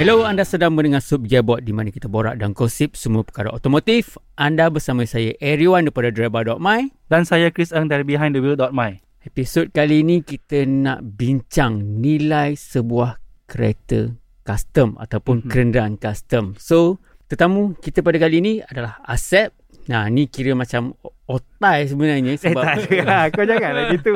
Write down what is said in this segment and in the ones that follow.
Hello, anda sedang mendengar Sub Gearbox di mana kita borak dan gosip semua perkara otomotif. Anda bersama saya Ariwan daripada Driver.my. Dan saya Chris Ang dari BehindTheWheel.my. Episod kali ini kita nak bincang nilai sebuah kereta custom ataupun Mhm. kenderaan custom. So, tetamu kita pada kali ini adalah Asep. Nah, ni kira macam otai sebenarnya Eh sebab tak ada Kau janganlah gitu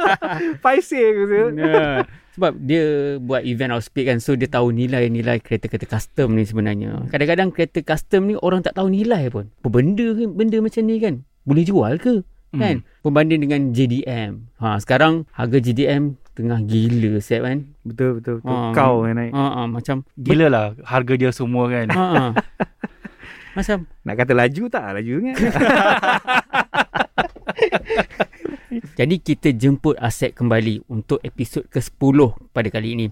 Paiseh aku tu Ya, sebab dia buat event outspeed kan So dia tahu nilai-nilai kereta-kereta custom ni sebenarnya. Kadang-kadang kereta custom ni orang tak tahu nilai pun. Apa benda benda macam ni kan? Boleh jual ke? Hmm. kan? Berbanding dengan JDM ha, Sekarang harga JDM tengah gila set kan? Betul betul, betul. Ah, Kau yang naik. ha, ha, Macam Gila lah harga dia semua kan. Ha, ha. Macam Nak kata laju tak? Laju kan Jadi kita jemput Asep kembali untuk episod ke-10 pada kali ini.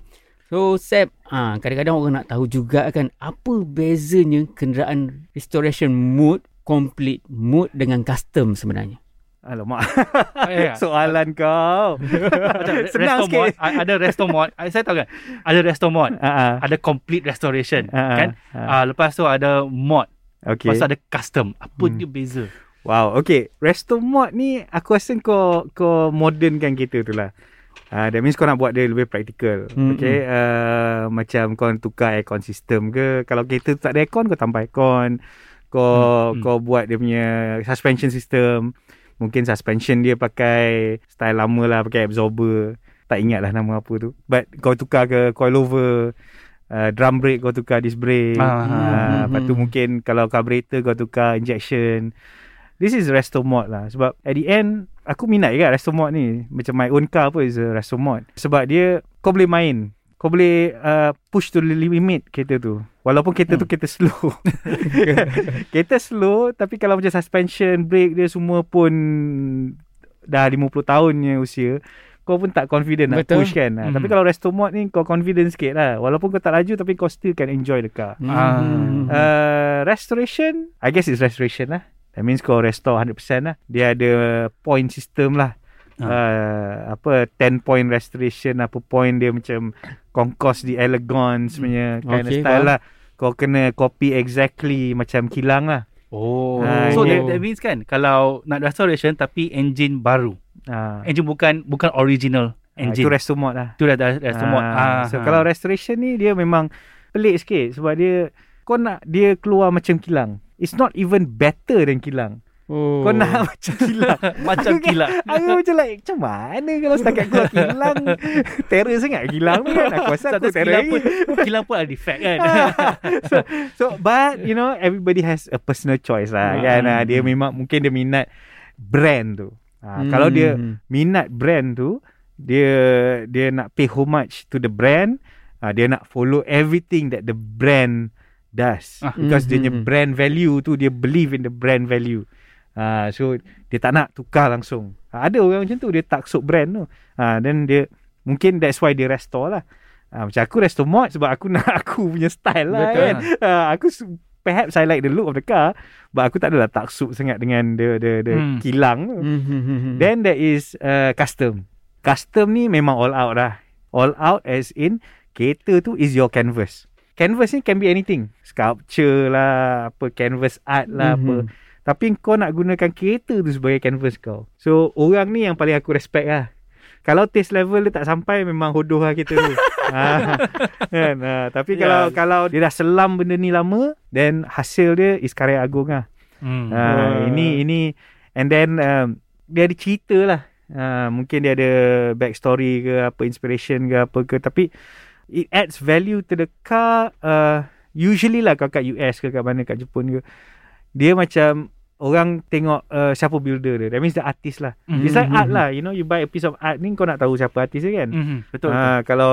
So Sep, ha, kadang-kadang orang nak tahu juga kan apa bezanya kenderaan restoration mood, complete mood dengan custom sebenarnya. Alamak. Ya. Soalan kau. Macam Senang resto mod. Sikit. a- Ada resto mod. Saya tahu kan Ada resto mod uh, Ada complete restoration uh, Kan? Ah, Lepas tu ada mod. Okay Lepas tu ada custom. Apa Hmm. dia beza Wow, okay. Resto mod ni aku rasa kau kau modernkan kereta tu lah. Uh, that means kau nak buat dia lebih praktikal. Hmm, Okay. Uh, macam kau tukar aircon system ke. Kalau kereta tu tak ada aircon, kau tambah aircon. Kau Hmm, hmm. kau buat dia punya suspension system. Mungkin suspension dia pakai style lama lah, pakai absorber. Tak ingat lah nama apa tu. But kau tukar ke coilover. Uh, drum brake kau tukar disc brake. Ah, Uh, hmm, lepas tu hmm. mungkin kalau carburetor kau tukar injection. This is resto mod lah Sebab at the end Aku minat juga resto mod ni Macam my own car pun is a resto mod Sebab dia Kau boleh main Kau boleh uh, push to the limit kereta tu Walaupun kereta tu kereta slow Kereta slow Tapi kalau macam suspension Brake dia semua pun Dah 50 tahunnya usia kau pun tak confident nak Betul. push kan Mhm. hmm. Tapi kalau resto mod ni Kau confident sikit lah Walaupun kau tak laju Tapi kau still can enjoy the car Ah. Hmm. Uh, restoration I guess it's restoration lah That means kau restore 100% lah. Dia ada point system lah. Ah. uh, Apa 10 point restoration Apa point dia macam Concourse the elegance punya Kind Okay, of style faham. lah. Kau kena copy exactly Macam kilang lah. Oh. Ah, So dia- that, that means kan Kalau nak restoration Tapi engine baru. Uh, Engine bukan Bukan original Itu engine. resto mod lah. Itu dah resto mod. Ah, ah, So ah. kalau restoration ni Dia memang Pelik sikit Sebab dia Kau nak dia keluar macam kilang It's not even better than kilang. Oh. Kau nak macam kilang. Macam Aku kilat Aku macam like Macam mana kalau setakat keluar kilang? Terror sangat. Kilang ni kan. Aku rasa aku terror kilang pun Kilang pun ada defect kan. So, so but you know Everybody has a personal choice lah Ah, kan. Hmm, Ah, Dia hmm. memang Mungkin dia minat Brand tu. Ah, Hmm. Kalau dia minat brand tu Dia Dia nak pay homage to the brand ah, Dia nak follow everything That the brand does Ah. Because dia Hmm, punya hmm, hmm. brand value tu Dia believe in the brand value Ah, so dia tak nak tukar langsung. Ah, ada orang macam tu dia taksub brand tu. Ah, then dia mungkin that's why dia restore lah. Ah, macam aku restore mod sebab aku nak aku punya style lah Betul. kan. Ah, aku su- perhaps I like the look of the car but aku tak adalah taksub sangat dengan the the the Hmm. kilang tu. Hmm, hmm, hmm, hmm. Then there is uh, custom. Custom ni memang all out lah. All out as in kereta tu is your canvas. Canvas ni can be anything. Sculpture lah, apa canvas art lah, Mhm. apa. Tapi kau nak gunakan kereta tu sebagai canvas kau. So orang ni yang paling aku respect lah. Kalau taste level dia tak sampai memang hodoh lah kereta tu. ha, kan? ha, tapi Ya. kalau kalau dia dah selam benda ni lama, then hasil dia is karya agung lah. hmm. Ha, ini ini and then um, dia ada cerita lah. Ha, mungkin dia ada backstory ke apa inspiration ke apa ke tapi it adds value to the car uh, usually lah kalau kat US ke kat mana kat Jepun ke dia macam orang tengok uh, siapa builder dia that means the artist lah Mhm. it's like art lah you know you buy a piece of art ni kau nak tahu siapa artis dia kan Mhm. Betul, betul. Ah, kalau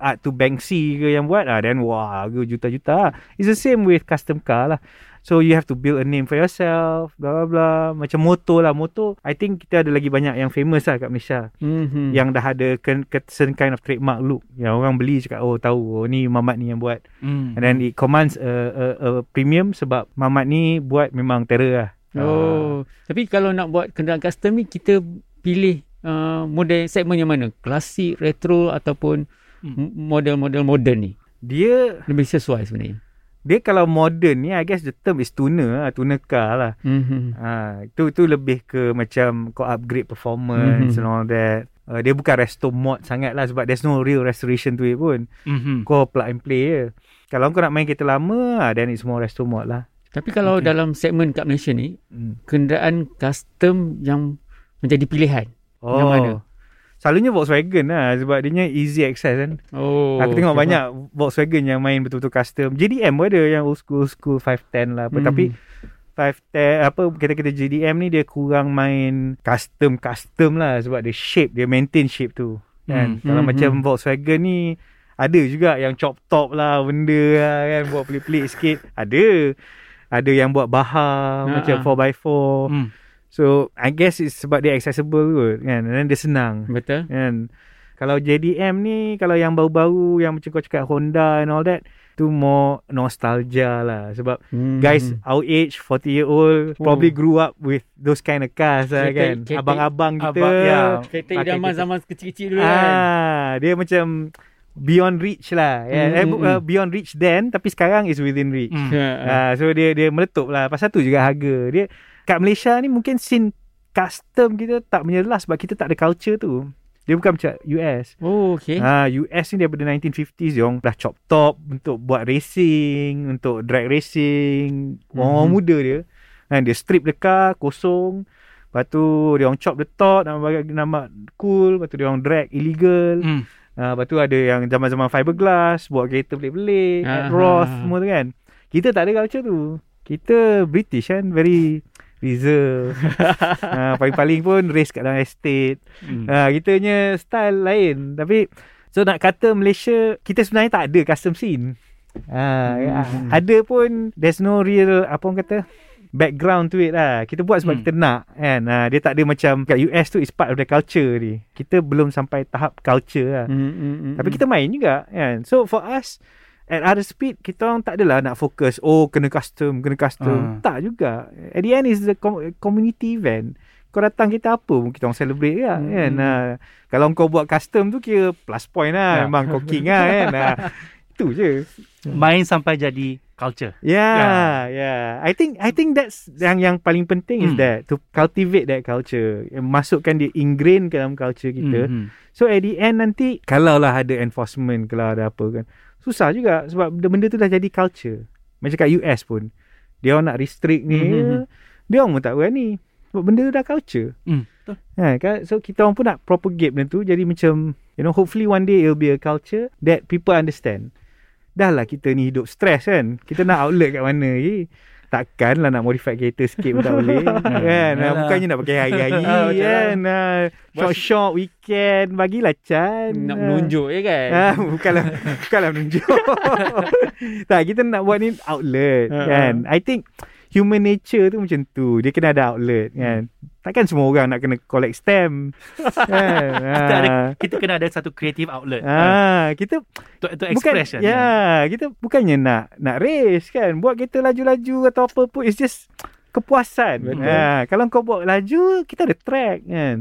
art tu Banksy ke yang buat ah then wah harga juta-juta. It's the same with custom car lah. So you have to build a name for yourself, blah blah blah. Macam motor lah, motor. I think kita ada lagi banyak yang famous lah kat Malaysia. Mm-hmm. Yang dah ada certain kind of trademark look. Yang orang beli cakap, oh tahu, oh ni Mamat ni yang buat. Hmm. And then it commands a, a, a premium sebab Mamat ni buat memang terror lah. Oh, tapi kalau nak buat kenderaan custom ni kita pilih uh, model segmen yang mana? Klasik, retro ataupun Hmm. model-model moden ni? Dia Lebih sesuai sebenarnya. dia kalau modern ni I guess the term is tuner lah, tuner car lah. Mm-hmm. Ha, itu tu lebih ke macam kau upgrade performance Mhm. and all that. Uh, dia bukan resto mod sangat lah sebab there's no real restoration to it pun. Mhm. Kau plug and play je. Kalau kau nak main kereta lama, ah, then it's more resto mod lah. Tapi kalau Okay. dalam segmen kat Malaysia ni, Hmm. kenderaan custom yang menjadi pilihan. Oh. Yang mana? Selalunya Volkswagen lah sebab dia easy access kan. Oh. Aku tengok siapa? banyak Volkswagen yang main betul-betul custom. JDM pun ada yang old school school 510 lah apa. Hmm. Tapi 510 apa kereta-kereta JDM ni dia kurang main custom custom lah sebab dia shape dia maintain shape tu. Kan. Hmm. Kalau Hmm, macam hmm. Volkswagen ni ada juga yang chop top lah benda lah kan buat pelik-pelik sikit. Ada. Ada yang buat bahar Ha, macam ha. 4x4. Hmm. So I guess it's sebab dia accessible kot kan. And then dia senang. Betul. Kan Kalau JDM ni Kalau yang baru-baru Yang macam kau cakap Honda and all that Tu more nostalgia lah Sebab Hmm. guys Our age 40 year old Oh. Probably grew up with Those kind of cars lah kan kereta- Abang-abang kita abang- ya. kereta idaman kereta- zaman kecil-kecil dulu kan. ah, Dia macam Beyond reach lah yeah. Hmm, eh, hmm, uh, Beyond reach then Tapi sekarang is within reach Hmm. Ah, so dia dia meletup lah. Pasal tu juga harga. Dia kat Malaysia ni mungkin scene custom kita tak menyelah sebab kita tak ada culture tu. Dia bukan macam US. Oh, okay. Ha, US ni daripada 1950s dia orang dah chop top untuk buat racing, untuk drag racing. Orang Mhm. muda dia. Kan dia strip car kosong. Lepas tu dia orang chop the top nama bagi nama cool, lepas tu dia orang drag illegal. Hmm. Ha, lepas tu ada yang zaman-zaman fiberglass buat kereta pelik-pelik, at Roth semua tu kan. Kita tak ada culture tu. Kita British kan very reserve. ha, paling-paling pun race kat dalam estate. Hmm. Ha, kita punya style lain. Tapi so nak kata Malaysia kita sebenarnya tak ada custom scene. Ha, Hmm. ada pun there's no real apa orang kata background to it lah. Kita buat sebab Hmm. kita nak kan. Ha, dia tak ada macam kat US tu is part of the culture ni. Kita belum sampai tahap culture lah. Hmm, hmm, hmm, Tapi hmm. kita main juga kan. So for us at other speed kita orang tak adalah nak fokus oh kena custom, kena custom. Ah. Tak juga. At the end is the com- community event. Kau datang kita apa pun kita orang celebrate juga Hmm. kan. Ha, kalau kau buat custom tu kira plus point lah. Ya. Memang kau king lah kan. Ha, itu je. Main sampai jadi culture. Yeah, yeah. I think I think that's yang yang paling penting is Hmm. that to cultivate that culture. Masukkan dia ingrain ke dalam culture kita. Hmm. So at the end nanti Kalau lah ada enforcement Kalau ada apa kan Susah juga Sebab benda tu dah jadi culture Macam kat US pun Dia orang nak restrict ni Mhm. Dia orang pun tak berani Sebab benda tu dah culture Hmm. Betul. ha, kan? So kita orang pun nak propagate benda tu Jadi macam You know hopefully one day It'll be a culture That people understand Dah lah kita ni hidup stress kan Kita nak outlet kat mana lagi Takkan lah nak modify kereta sikit pun tak boleh kan ha, Yalah. Bukannya nak pakai hari-hari Ah, kan ha, Short-short weekend Bagilah Chan Nak Ha. menunjuk je kan. Ha, bukanlah bukanlah menunjuk. tak, kita nak buat ni outlet Ha, kan. I think human nature tu macam tu. Dia kena ada outlet kan. Takkan semua orang nak kena collect stamp. kan. Kita ada kita kena ada satu creative outlet. Ah, kita Untuk untuk bukan expression. ya, kita bukannya nak nak race kan. Buat kereta laju-laju atau apa pun it's just kepuasan. Betul. Ha, kalau kau buat laju, kita ada track kan.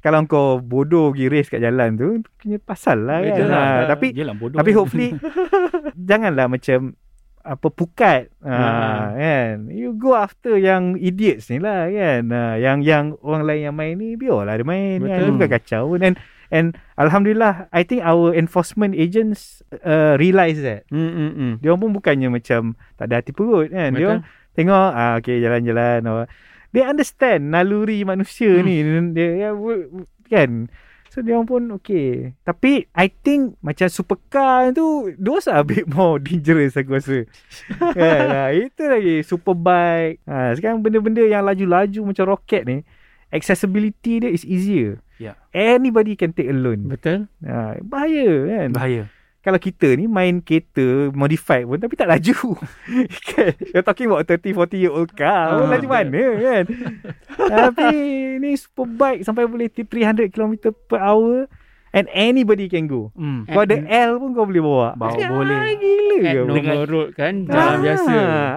Kalau kau bodoh pergi race kat jalan tu, punya pasal lah kan. Betul Ha, lah. tapi Yelah, bodoh. tapi hopefully janganlah macam apa pukat ha, Ha. kan you go after yang idiots ni lah kan ha, yang yang orang lain yang main ni biarlah dia main kan Betul. Dia bukan kacau pun and and alhamdulillah i think our enforcement agents uh, realise that Hmm, hmm, hmm. dia pun bukannya macam tak ada hati perut kan dia Betul. tengok ah okey jalan-jalan they understand naluri manusia Hmm. ni dia w- w- kan so dia orang pun okey tapi i think macam supercar tu those are a bit more dangerous aku rasa. Kan? Ha, itu lagi superbike. Ha, sekarang benda-benda yang laju-laju macam roket ni accessibility dia is easier. Ya. anybody can take a loan. Betul. ha, bahaya kan? Bahaya. Kalau kita ni main kereta modified pun tapi tak laju. kan? You're talking about 30 40 year old car. Uh, laju mana kan? tapi ni superbike sampai boleh 300 km per hour and anybody can go. Hmm. Kau ada L pun kau boleh bawa. Bawa Cakap, boleh. "Ah, Gila At ke? normal road kan Jalan Ah, biasa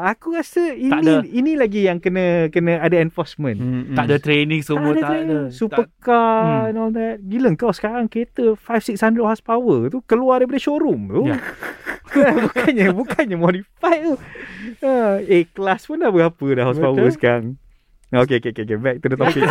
Aku rasa ini ada. ini lagi yang kena kena ada enforcement. Mm-mm. Tak ada training semua tak ada. tak ada. training. Supercar Hmm. and all that. Gila kau sekarang kereta 5-600 horsepower tu keluar daripada showroom tu. Ya. bukannya bukannya modified tu. Ha, A class pun dah berapa dah horsepower Betul. sekarang. Okay, okay, okay, okay. Back to the topic.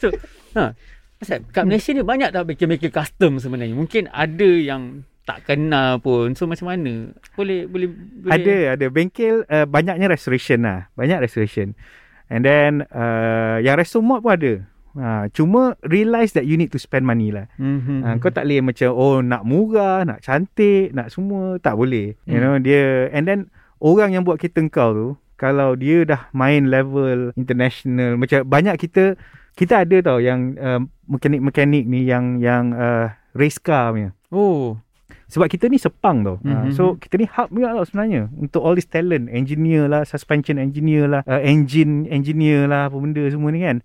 Pasal kat Malaysia ni banyak tak maker-maker custom sebenarnya. Mungkin ada yang tak kenal pun. So macam mana? Boleh boleh, boleh ada, ada. Bengkel uh, banyaknya restoration lah. Banyak restoration. And then uh, yang resto mod pun ada. Ha, cuma realize that you need to spend money lah. Mm-hmm. Ha, kau tak boleh macam oh nak murah, nak cantik, nak semua tak boleh. You Hmm. know dia and then orang yang buat kereta kau tu kalau dia dah main level international macam banyak kita kita ada tau yang uh, mekanik-mekanik ni yang yang uh, race car punya. Oh. Sebab kita ni sepang tau. Mhm. Uh, so kita ni hub juga tau sebenarnya untuk all this talent, engineer lah, suspension engineer lah, uh, engine engineer lah, apa benda semua ni kan.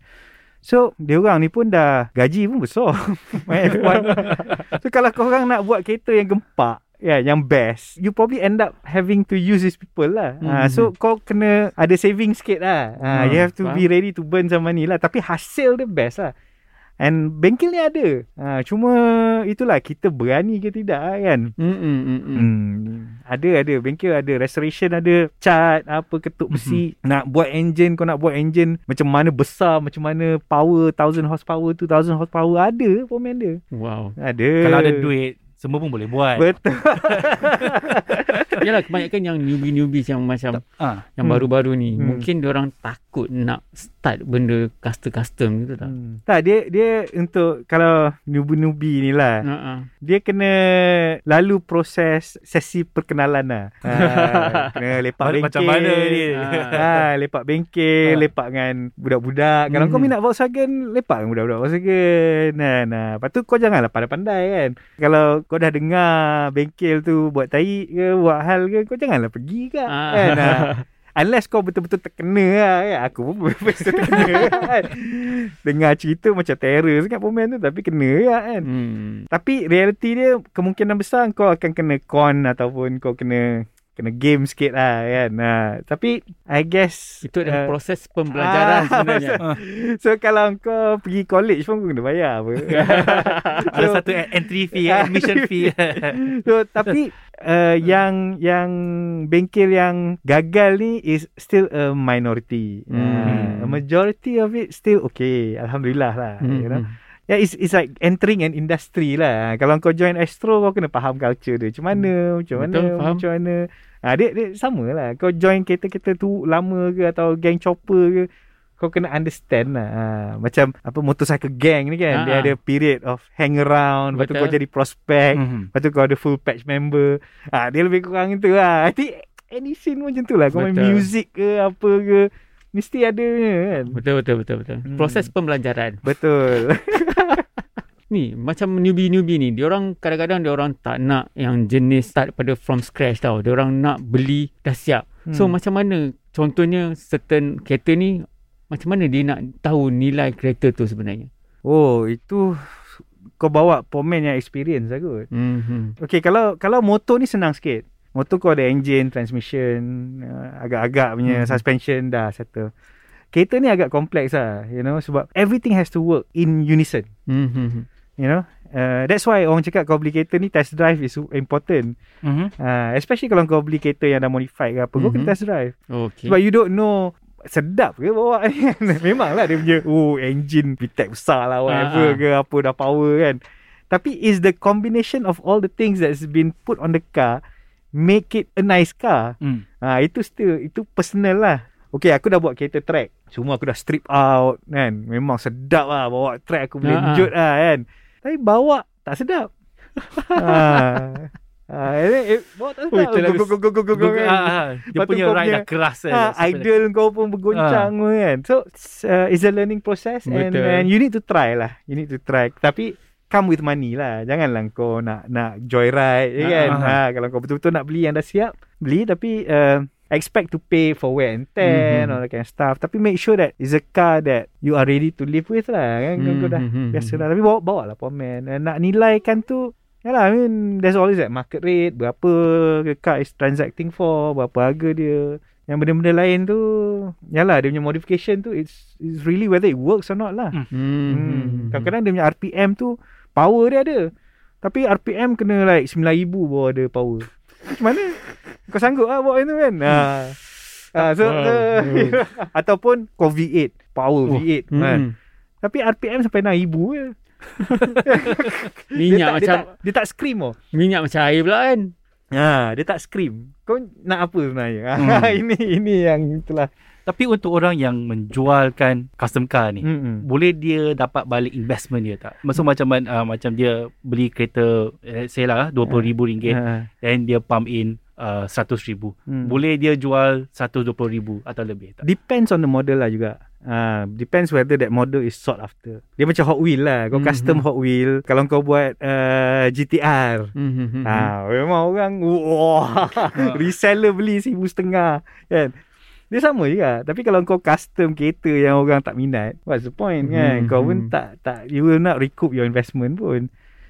So dia orang ni pun dah gaji pun besar. Main F1. so kalau kau orang nak buat kereta yang gempak yeah, yang best. You probably end up having to use these people lah. Mm-hmm. Uh, so kau kena ada saving sikit lah. Uh, Hmm, you have to faham. be ready to burn some money lah. Tapi hasil dia best lah. And bengkel ni ada. Uh, cuma itulah kita berani ke tidak lah kan. Mm-mm, mm-mm. Hmm. Ada ada bengkel ada restoration ada cat apa ketuk besi nak buat engine kau nak buat engine macam mana besar macam mana power 1000 horsepower 2000 horsepower ada pemain dia Wow. ada Kalau ada duit, semua pun boleh buat. betul Yalah kebanyakan yang newbie-newbies yang macam Ah, yang Hmm. baru-baru ni Hmm. mungkin orang takut nak start benda custom-custom gitu tak. Hmm. tak dia dia untuk kalau newbie-newbie ni lah Ha dia kena lalu proses sesi perkenalan lah ha, kena lepak bengkel macam mana ni? ha, lepak bengkel, Ha. lepak dengan budak-budak. Kalau kau Mhm. minat Volkswagen, lepak dengan budak-budak Volkswagen. Nah, nah. Lepas tu kau janganlah pandai-pandai kan. Kalau kau dah dengar bengkel tu buat tai ke, buat hal ke, kau janganlah pergi ke. Ah. Kan? Ha. Unless kau betul-betul terkena lah kan. Aku pun betul-betul terkena kan. Dengar cerita macam terror sangat pemain tu. Tapi kena lah kan. Hmm. Tapi reality dia kemungkinan besar kau akan kena con ataupun kau kena kena game sikit lah kan. Ha, tapi I guess Itu adalah uh, proses pembelajaran ah, sebenarnya. so kalau kau pergi college pun kau kena bayar apa. Ada So- satu entry fee, admission fee. so tapi uh, yang yang bengkel yang gagal ni is still a minority. Hmm. Uh, a majority of it still okay. Alhamdulillah lah. Hmm. You know. Yeah, it's, it's like entering an industry lah. Kalau kau join Astro, kau kena faham culture dia. Macam mana, macam mana, Betul, faham. macam mana. Ha, dia, dia sama lah. Kau join kereta-kereta tu lama ke atau gang chopper ke, kau kena understand lah. Ha, macam apa motorcycle gang ni kan. Dia Ha-ha. ada period of hang around. Lepas tu Betul. kau jadi prospect. Mhm. Lepas tu kau ada full patch member. Ha, dia lebih kurang itu lah. I think any scene macam tu lah. Kau main Betul. music ke apa ke. Mesti ada kan. Betul betul betul betul. Hmm. Proses pembelajaran. Betul. Ni macam newbie-newbie ni, dia orang kadang-kadang dia orang tak nak yang jenis start pada from scratch tau. Dia orang nak beli dah siap. So Hmm. macam mana contohnya certain kereta ni macam mana dia nak tahu nilai kereta tu sebenarnya? Oh, itu kau bawa pemain yang experience lah kot. Mhm. Okay, kalau kalau motor ni senang sikit. Motor kau ada engine, transmission, uh, agak-agak punya Hmm. suspension dah settle. Kereta ni agak kompleks lah, you know, sebab everything has to work in unison, Mhm. you know. Uh, that's why orang cakap kau beli kereta ni test drive is important. Mhm. Uh, especially kalau kau beli kereta yang dah modified ke apa, kau kena Mhm. test drive. Okay. Sebab you don't know sedap ke bawa ni kan. Memanglah dia punya oh engine VTEC besar lah whatever ah. ke apa dah power kan. Tapi is the combination of all the things that's been put on the car make it a nice car. Hmm. Ha, itu still itu personal lah. Okay aku dah buat kereta track. Semua aku dah strip out kan. Memang sedap lah bawa track aku boleh enjut lah kan. Tapi bawa tak sedap. ha. Ha, eh, eh, bawa tak Ui, sedap. lagu- Go, go, go, go, go, go, ah, ah. Dia punya ride dah keras. Ha, Sampai idol kau pun bergoncang Ah. kan. So uh, it's a learning process and, and you need to try lah. You need to try. Tapi come with money lah. Janganlah kau nak nak joyride Ah, kan. ah. Ha, kalau kau betul-betul nak beli yang dah siap, beli tapi uh, expect to pay for wear and tear Mhm. all that kind of stuff. Tapi make sure that it's a car that you are ready to live with lah. Kan kau, kau dah Mhm. biasa dah. Tapi bawa bawa lah pomen. Uh, nak nilaikan tu Yalah, I mean, there's always that market rate, berapa the car is transacting for, berapa harga dia. Yang benda-benda lain tu, yalah, dia punya modification tu, it's, it's really whether it works or not lah. Hmm. Hmm. Hmm. Kadang-kadang dia punya RPM tu power dia ada. Tapi RPM kena like 9000 baru ada power. Macam mana? Kau sanggup lah bawa itu kan? Ha. Ha, so, Wow. so, ataupun kau V8, power Oh. V8 Hmm. kan. Tapi RPM sampai 6000 je. Minyak dia tak, macam dia tak, dia tak scream oh. minyak macam air pula kan. Ha, dia tak scream. Kau nak apa sebenarnya? Hmm. Ini ini yang itulah. Tapi untuk orang yang menjualkan custom car ni, Hmm. boleh dia dapat balik investment dia tak? Maksud macam uh, macam dia beli kereta let's say lah RM20,000 ringgit Ha. then dia pump in uh, RM100,000. Hmm. Boleh dia jual RM120,000 atau lebih tak? Depends on the model lah juga. Ah, depends whether that model is sought after. Dia macam Hot Wheel lah. Kau Mhm. custom Hot Wheel. Kalau kau buat uh, GTR. Hmm. hmm, hmm, hmm. Ah, memang orang wah, reseller beli seribu setengah kan. Dia sama juga. Tapi kalau kau custom kereta yang orang tak minat, what's the point kan? Mhm. Kau pun tak tak you will not recoup your investment pun.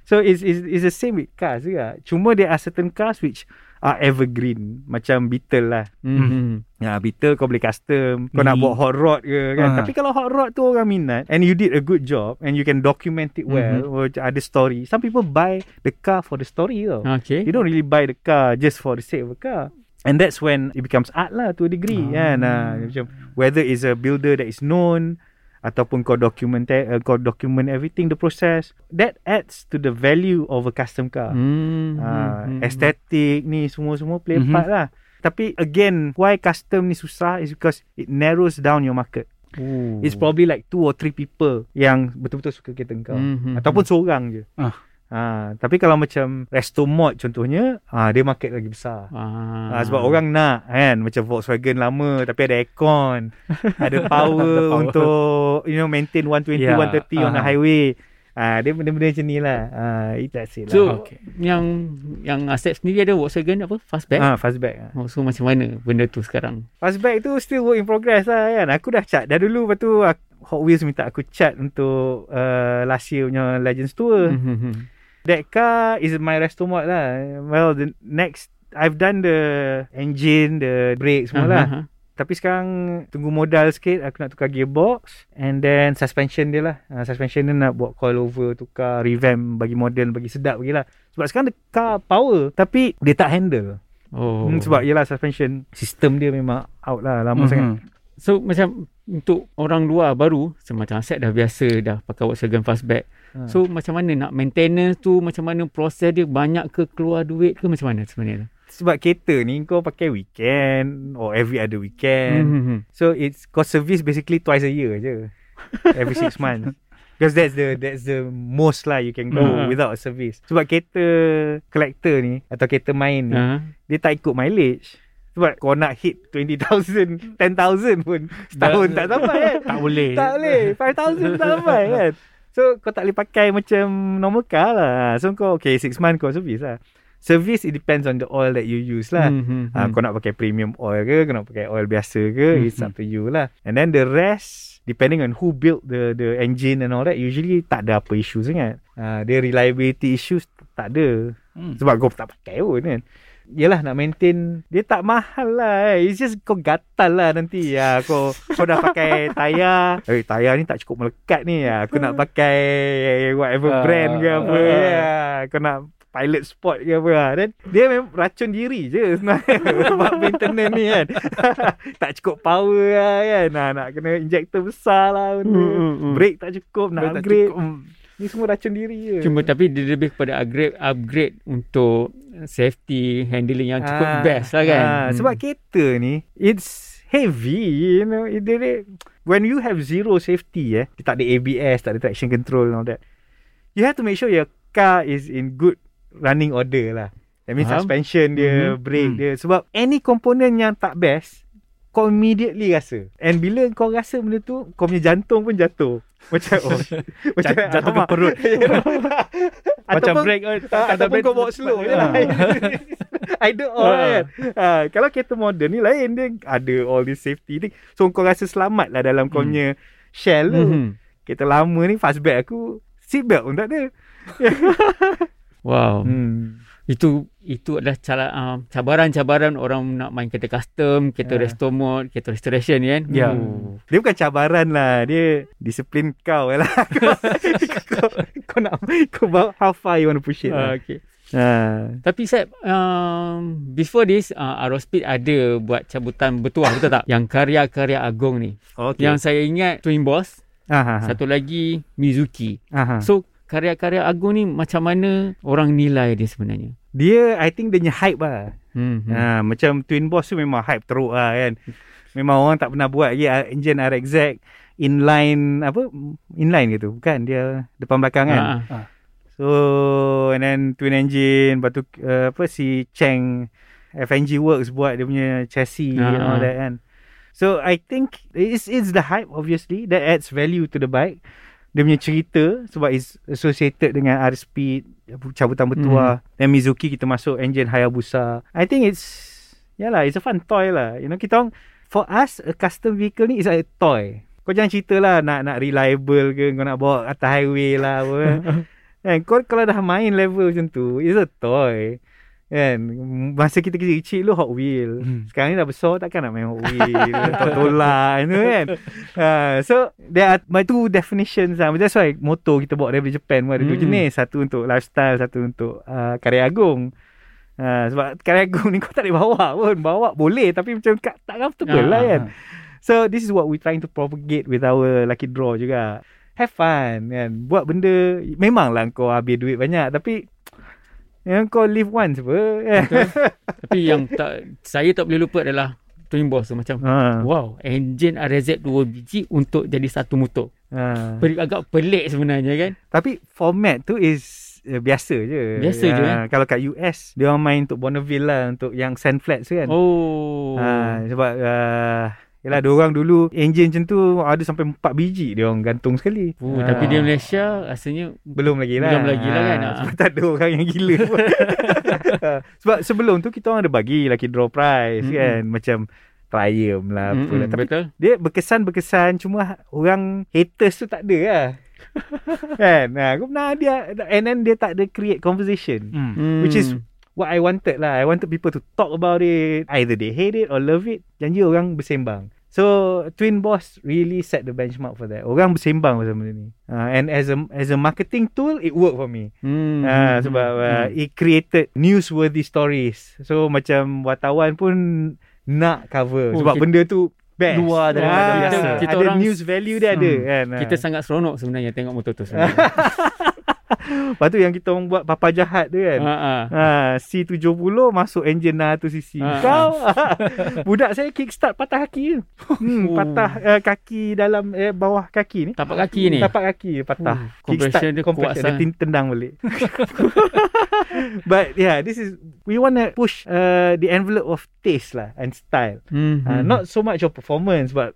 So it's it's, it's the same with cars juga. Cuma there are certain cars which are evergreen macam Beetle lah. Hmm, hmm. Ya, Beetle kau boleh custom. Kau nak Ni. buat hot rod ke kan. Ah. Tapi kalau hot rod tu orang minat and you did a good job and you can document it well Mhm. or ada story. Some people buy the car for the story tau. Okay. You don't really buy the car just for the sake of a car. And that's when it becomes art lah to a degree Ah. kan. Uh, macam whether it's a builder that is known ataupun kau document uh, kau document everything the process that adds to the value of a custom car. Hmm. Uh, hmm. aesthetic ni semua-semua play Mhm. part lah. Tapi again, why custom ni susah is because it narrows down your market. Oh. It's probably like two or three people yang betul-betul suka kereta kau. Mhm. Ataupun seorang je. Ah. Ha, tapi kalau macam resto mod contohnya, ha, dia market lagi besar. Ah. Ha, sebab orang nak kan macam Volkswagen lama tapi ada aircon, ada power power. untuk you know maintain 120 Yeah, 130 on the ah. highway. Ah, dia benda-benda macam ni lah. Ah, it that's it lah. So Okay. yang yang Asep sendiri ada Volkswagen apa? Fastback? ah, fastback. ah. Oh, so macam mana benda tu sekarang? Fastback tu still work in progress lah kan. Aku dah cat dah dulu lepas tu Hot Wheels minta aku cat untuk uh, last year punya Legends Tour. Hmm, hmm, hmm. That car is my resto mod lah. Well, the next I've done the engine, the brake semua lah. Ah, ah, ah. Tapi sekarang tunggu modal sikit aku nak tukar gearbox and then suspension dia lah. Uh, suspension dia nak buat coilover, tukar revamp bagi modern, bagi sedap bagi lah. Sebab sekarang the car power tapi dia tak handle. Oh. Hmm, sebab yelah suspension sistem dia memang out lah lama Mhm. sangat. So macam untuk orang luar baru semacam Asep dah biasa dah pakai Volkswagen Fastback. Ha. So macam mana nak maintenance tu macam mana proses dia banyak ke keluar duit ke macam mana sebenarnya? Sebab kereta ni kau pakai weekend or every other weekend. Hmm, hmm, hmm. So it's kau service basically twice a year je. Every six months. Because that's the that's the most lah you can go Hmm. without a service. Sebab kereta collector ni atau kereta main ni Ah. dia tak ikut mileage. Sebab kau nak hit 20,000, 10,000 pun setahun tak sampai kan. Tak boleh. tak boleh. 5,000 tak sampai kan. So kau tak boleh pakai macam normal car lah. So kau okay 6 months kau service lah. Service it depends on the oil that you use lah. Hmm, hmm, Ha, hmm. kau nak pakai premium oil ke Kau nak pakai oil biasa ke Hmm, It's up to you lah And then the rest Depending on who built the the engine and all that Usually tak ada apa issue sangat ha, Dia reliability issues Tak ada Hmm. Sebab kau tak pakai pun kan Yelah nak maintain Dia tak mahal lah eh. It's just kau gatal lah nanti ya, Kau kau dah pakai tayar Eh tayar ni tak cukup melekat ni ya. Aku nak pakai Whatever Ah, brand ke apa ah. ya. Kau nak pilot sport ke apa lah. Dan dia memang racun diri je sebenarnya Sebab maintenance ni kan Tak cukup power lah kan nah, Nak kena injector besar lah benda. Hmm, hmm, hmm. Brake tak cukup Nak Brake tak upgrade cukup. Ni semua racun diri je Cuma tapi dia lebih kepada upgrade upgrade untuk safety handling yang cukup Ah, best lah kan. ah, Sebab kereta ni It's heavy You know it, dia, When you have zero safety eh, dia Tak ada ABS Tak ada traction control and all that You have to make sure Your car is in good Running order lah That means Faham. suspension dia Mhm. Brake Hmm. dia Sebab any component yang tak best kau immediately rasa. And bila kau rasa benda tu, kau punya jantung pun jatuh. Macam oh, macam Jat- jatuh ke perut. Macam Ataupun- break. oh, Ah, tak ataupun kau bawa slow je lah. Either or Ah. kan. Ah, kalau kereta moden ni lain dia ada all this safety thing. So kau rasa selamat lah dalam kau Hmm. punya shell tu. Mhm. Kereta lama ni fastback aku seatbelt pun tak ada. Wow. Hmm. Itu itu adalah cara uh, cabaran-cabaran orang nak main kereta custom, kereta Ya. resto mode, kereta restoration kan. Ya. Oh. Dia bukan cabaran lah. Dia disiplin kau lah. kau, kau, kau nak kau bawa how far you want to push it. Ah, lah. okay. Ah. Tapi Seb, um, before this, uh, Aerospeed ada buat cabutan bertuah, betul tak? Yang karya-karya agung ni. Okay. Yang saya ingat Twin Boss, Aha. satu lagi Mizuki. Aha. So, karya-karya agung ni macam mana orang nilai dia sebenarnya? dia I think dia punya hype lah. Hmm. hmm. Ha, macam Twin Boss tu memang hype teruk lah kan. Memang orang tak pernah buat lagi ah, engine RX-Z inline apa inline gitu bukan dia depan belakang kan. Ah. So and then twin engine lepas tu uh, apa si Cheng FNG Works buat dia punya chassis Ah, and all that kan. So I think it's it's the hype obviously that adds value to the bike. Dia punya cerita sebab is associated dengan R Speed, cabutan bertuah. Dan Mizuki kita masuk engine Hayabusa. I think it's yalah it's a fun toy lah. You know kita orang for us a custom vehicle ni is like a toy. Kau jangan cerita lah nak nak reliable ke kau nak bawa atas highway lah apa. kan kau kalau dah main level macam tu it's a toy. Kan? Masa kita kecil-kecil lu Hot Wheel Hmm. Sekarang ni dah besar Takkan nak main Hot Wheel Tolak tu kan? Uh, So There are my two definitions lah. That's why Motor kita bawa dari Japan pun Ada dua Hmm. jenis. Satu untuk lifestyle Satu untuk uh, Karya agung. Uh, Sebab karya agung ni Kau tak boleh bawa pun. Bawa boleh Tapi macam kat- Tak comfortable Ah, lah ah, kan So this is what we trying to propagate With our lucky draw juga. Have fun kan? Buat benda Memanglah kau habis duit banyak Tapi yang kau live once apa kan? Tapi yang tak saya tak boleh lupa adalah Twin Boss tu macam ha, wow, engine RZ 2 biji untuk jadi satu motor. ha. Pel- agak pelik sebenarnya kan. Tapi format tu is uh, biasa je Biasa je, eh? Kalau kat US Dia orang main untuk Bonneville lah Untuk yang sand flats tu kan Oh. ha, Sebab uh, Yelah dia orang dulu Engine macam tu Ada sampai 4 biji Dia orang gantung sekali Oh, Ha. tapi di Malaysia rasanya Belum lagi lah Belum lagi lah kan, Ha, ha. Sebab tak ada orang yang gila Sebab sebelum tu Kita orang ada bagi Lucky draw prize Mm-mm. kan Macam Triumph lah lah. Tapi betul. dia berkesan-berkesan Cuma orang haters tu tak ada lah Kan ha, Aku pernah dia And then dia tak ada create conversation. Hmm. Which is What I wanted lah I wanted people to talk about it Either they hate it or love it Janji orang bersembang So Twin Boss really set the benchmark for that Orang bersembang pasal benda ni uh, And as a as a marketing tool It worked for me Hmm. Ah, hmm, sebab hmm, uh, it created newsworthy stories. So macam wartawan pun nak cover Oh, sebab kita- benda tu best. Luar daripada Ah, biasa. Kita, Kita ada orang- news value dia ada Hmm. kan. Kita sangat seronok sebenarnya tengok motor tu sebenarnya. Lepas tu yang kita orang buat papa jahat tu kan. ha, ha. Ha, C70 masuk engine 600cc. Ah, Kau budak saya kickstart patah kaki. Hmm, Oh. patah uh, kaki dalam eh, bawah kaki ni. Tapak kaki ni. Tapak kaki patah. Oh, compression dia kuat dia tendang balik. But yeah, this is we want to push uh, the envelope of taste lah and style. Hmm. Uh, hmm. not so much of performance but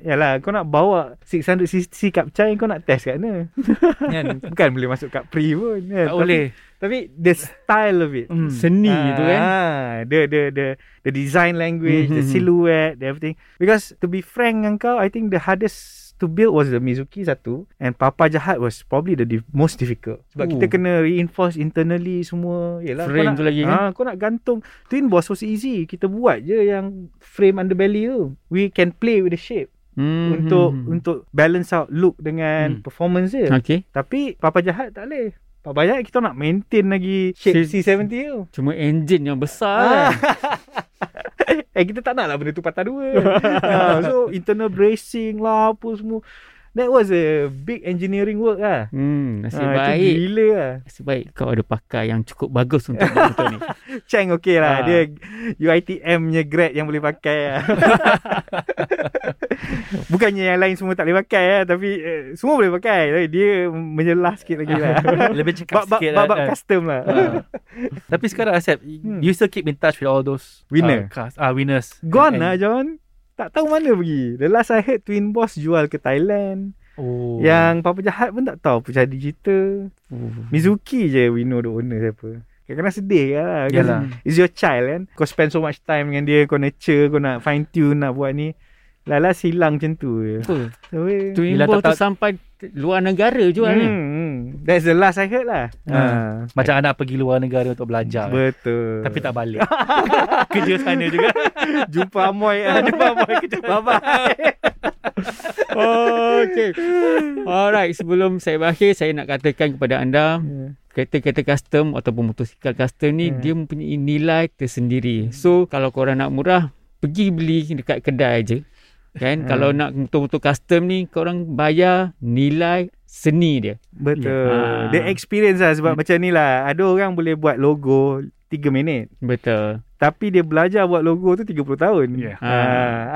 Yalah kau nak bawa 600cc Capcai kau nak test kat mana kan? Bukan boleh masuk kat pre pun kan? Tak Tapi- boleh. Tapi the style of it Hmm. seni tu kan. Ah, the the the the design language, the Mhm. silhouette, the everything. Because to be frank dengan kau, I think the hardest to build was the Mizuki satu and Papa Jahat was probably the di- most difficult. Sebab Oh. kita kena reinforce internally semua. Yalah, kau Frame nak, tu lagi kan? Ah, kau nak gantung. Twin Boss was easy. Kita buat je yang frame underbelly tu. We can play with the shape Hmm. untuk hmm, hmm. untuk balance out look dengan Hmm. performance dia. Okay. Tapi Papa Jahat tak boleh. Papa Jahat kita nak maintain lagi shape Si- C70 tu. Cuma engine yang besar Ah. kan. eh kita tak nak lah benda tu patah dua. ha, so internal bracing lah apa semua. That was a big engineering work lah. Hmm, nasib Ah, itu baik. gila lah. Nasib baik kau ada pakai yang cukup bagus untuk buat motor ni. Chang okey lah. Ah. Dia UITM nya grade yang boleh pakai lah. Bukannya yang lain semua tak boleh pakai lah. Tapi uh, semua boleh pakai. Tapi dia menyelah sikit lagi lah. Lebih cakap Bab-bab sikit bab, lah. kan. custom lah. Ah. Tapi sekarang Asep Hmm. You still keep in touch With all those Winner. uh, cars, ah, Winners Gone And- lah John. Tak tahu mana pergi. The last I heard Twin Boss jual ke Thailand. Oh. Yang Papa Jahat pun tak tahu apa digital. Mizuki je we know the owner siapa. Kadang-kadang sedih lah. kan. Yalah. It's your child kan. Kau spend so much time dengan dia. Kau nurture. Kau nak fine tune nak buat ni. Lala silang macam tu je. Apa? So, eh. Twin Bila Boss tu tak- sampai luar negara jual hmm, ni. hmm. That's the last I heard lah. Ha. Macam anak pergi luar negara untuk belajar. Betul. Tapi tak balik. Kerja sana juga. Jumpa Amoy lah. Jumpa Amoy. Bye-bye. Oh, okay. Alright, sebelum saya berakhir, saya nak katakan kepada anda, kereta-kereta custom ataupun motosikal custom ni, Hmm. dia mempunyai nilai tersendiri. So, kalau korang nak murah, pergi beli dekat kedai je. Kan? Hmm. Kalau nak motor-motor custom ni, korang bayar nilai seni dia. Betul. Ah. Dia experience lah sebab macam ni lah. Ada orang boleh buat logo 3 minit. Betul. Tapi dia belajar buat logo tu 30 tahun. Ya. Ha,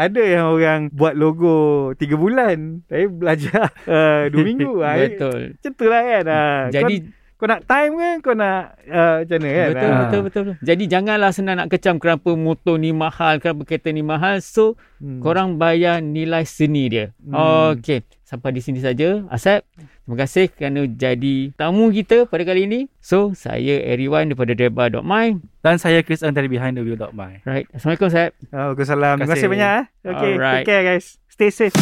ada yang orang buat logo 3 bulan. Tapi belajar uh, 2 minggu. Ha, Betul. Macam tu lah kan. Ha, Jadi, kau, kau nak time kan? Kau nak uh, macam mana kan? betul, Ha. betul, betul, betul. Jadi, janganlah senang nak kecam kenapa motor ni mahal, kenapa kereta ni mahal. So, Hmm. korang bayar nilai seni dia. Hmm. Okey, sampai di sini saja. Asep, terima kasih kerana jadi tamu kita pada kali ini. So, saya Eriwan daripada Dreba.my. Dan saya Chris Ang dari Behind the Wheel.my. Right. Assalamualaikum, Asep. Waalaikumsalam. Terima Terima kasih kasih. banyak. Eh. Okay, Alright. take care guys. Stay safe.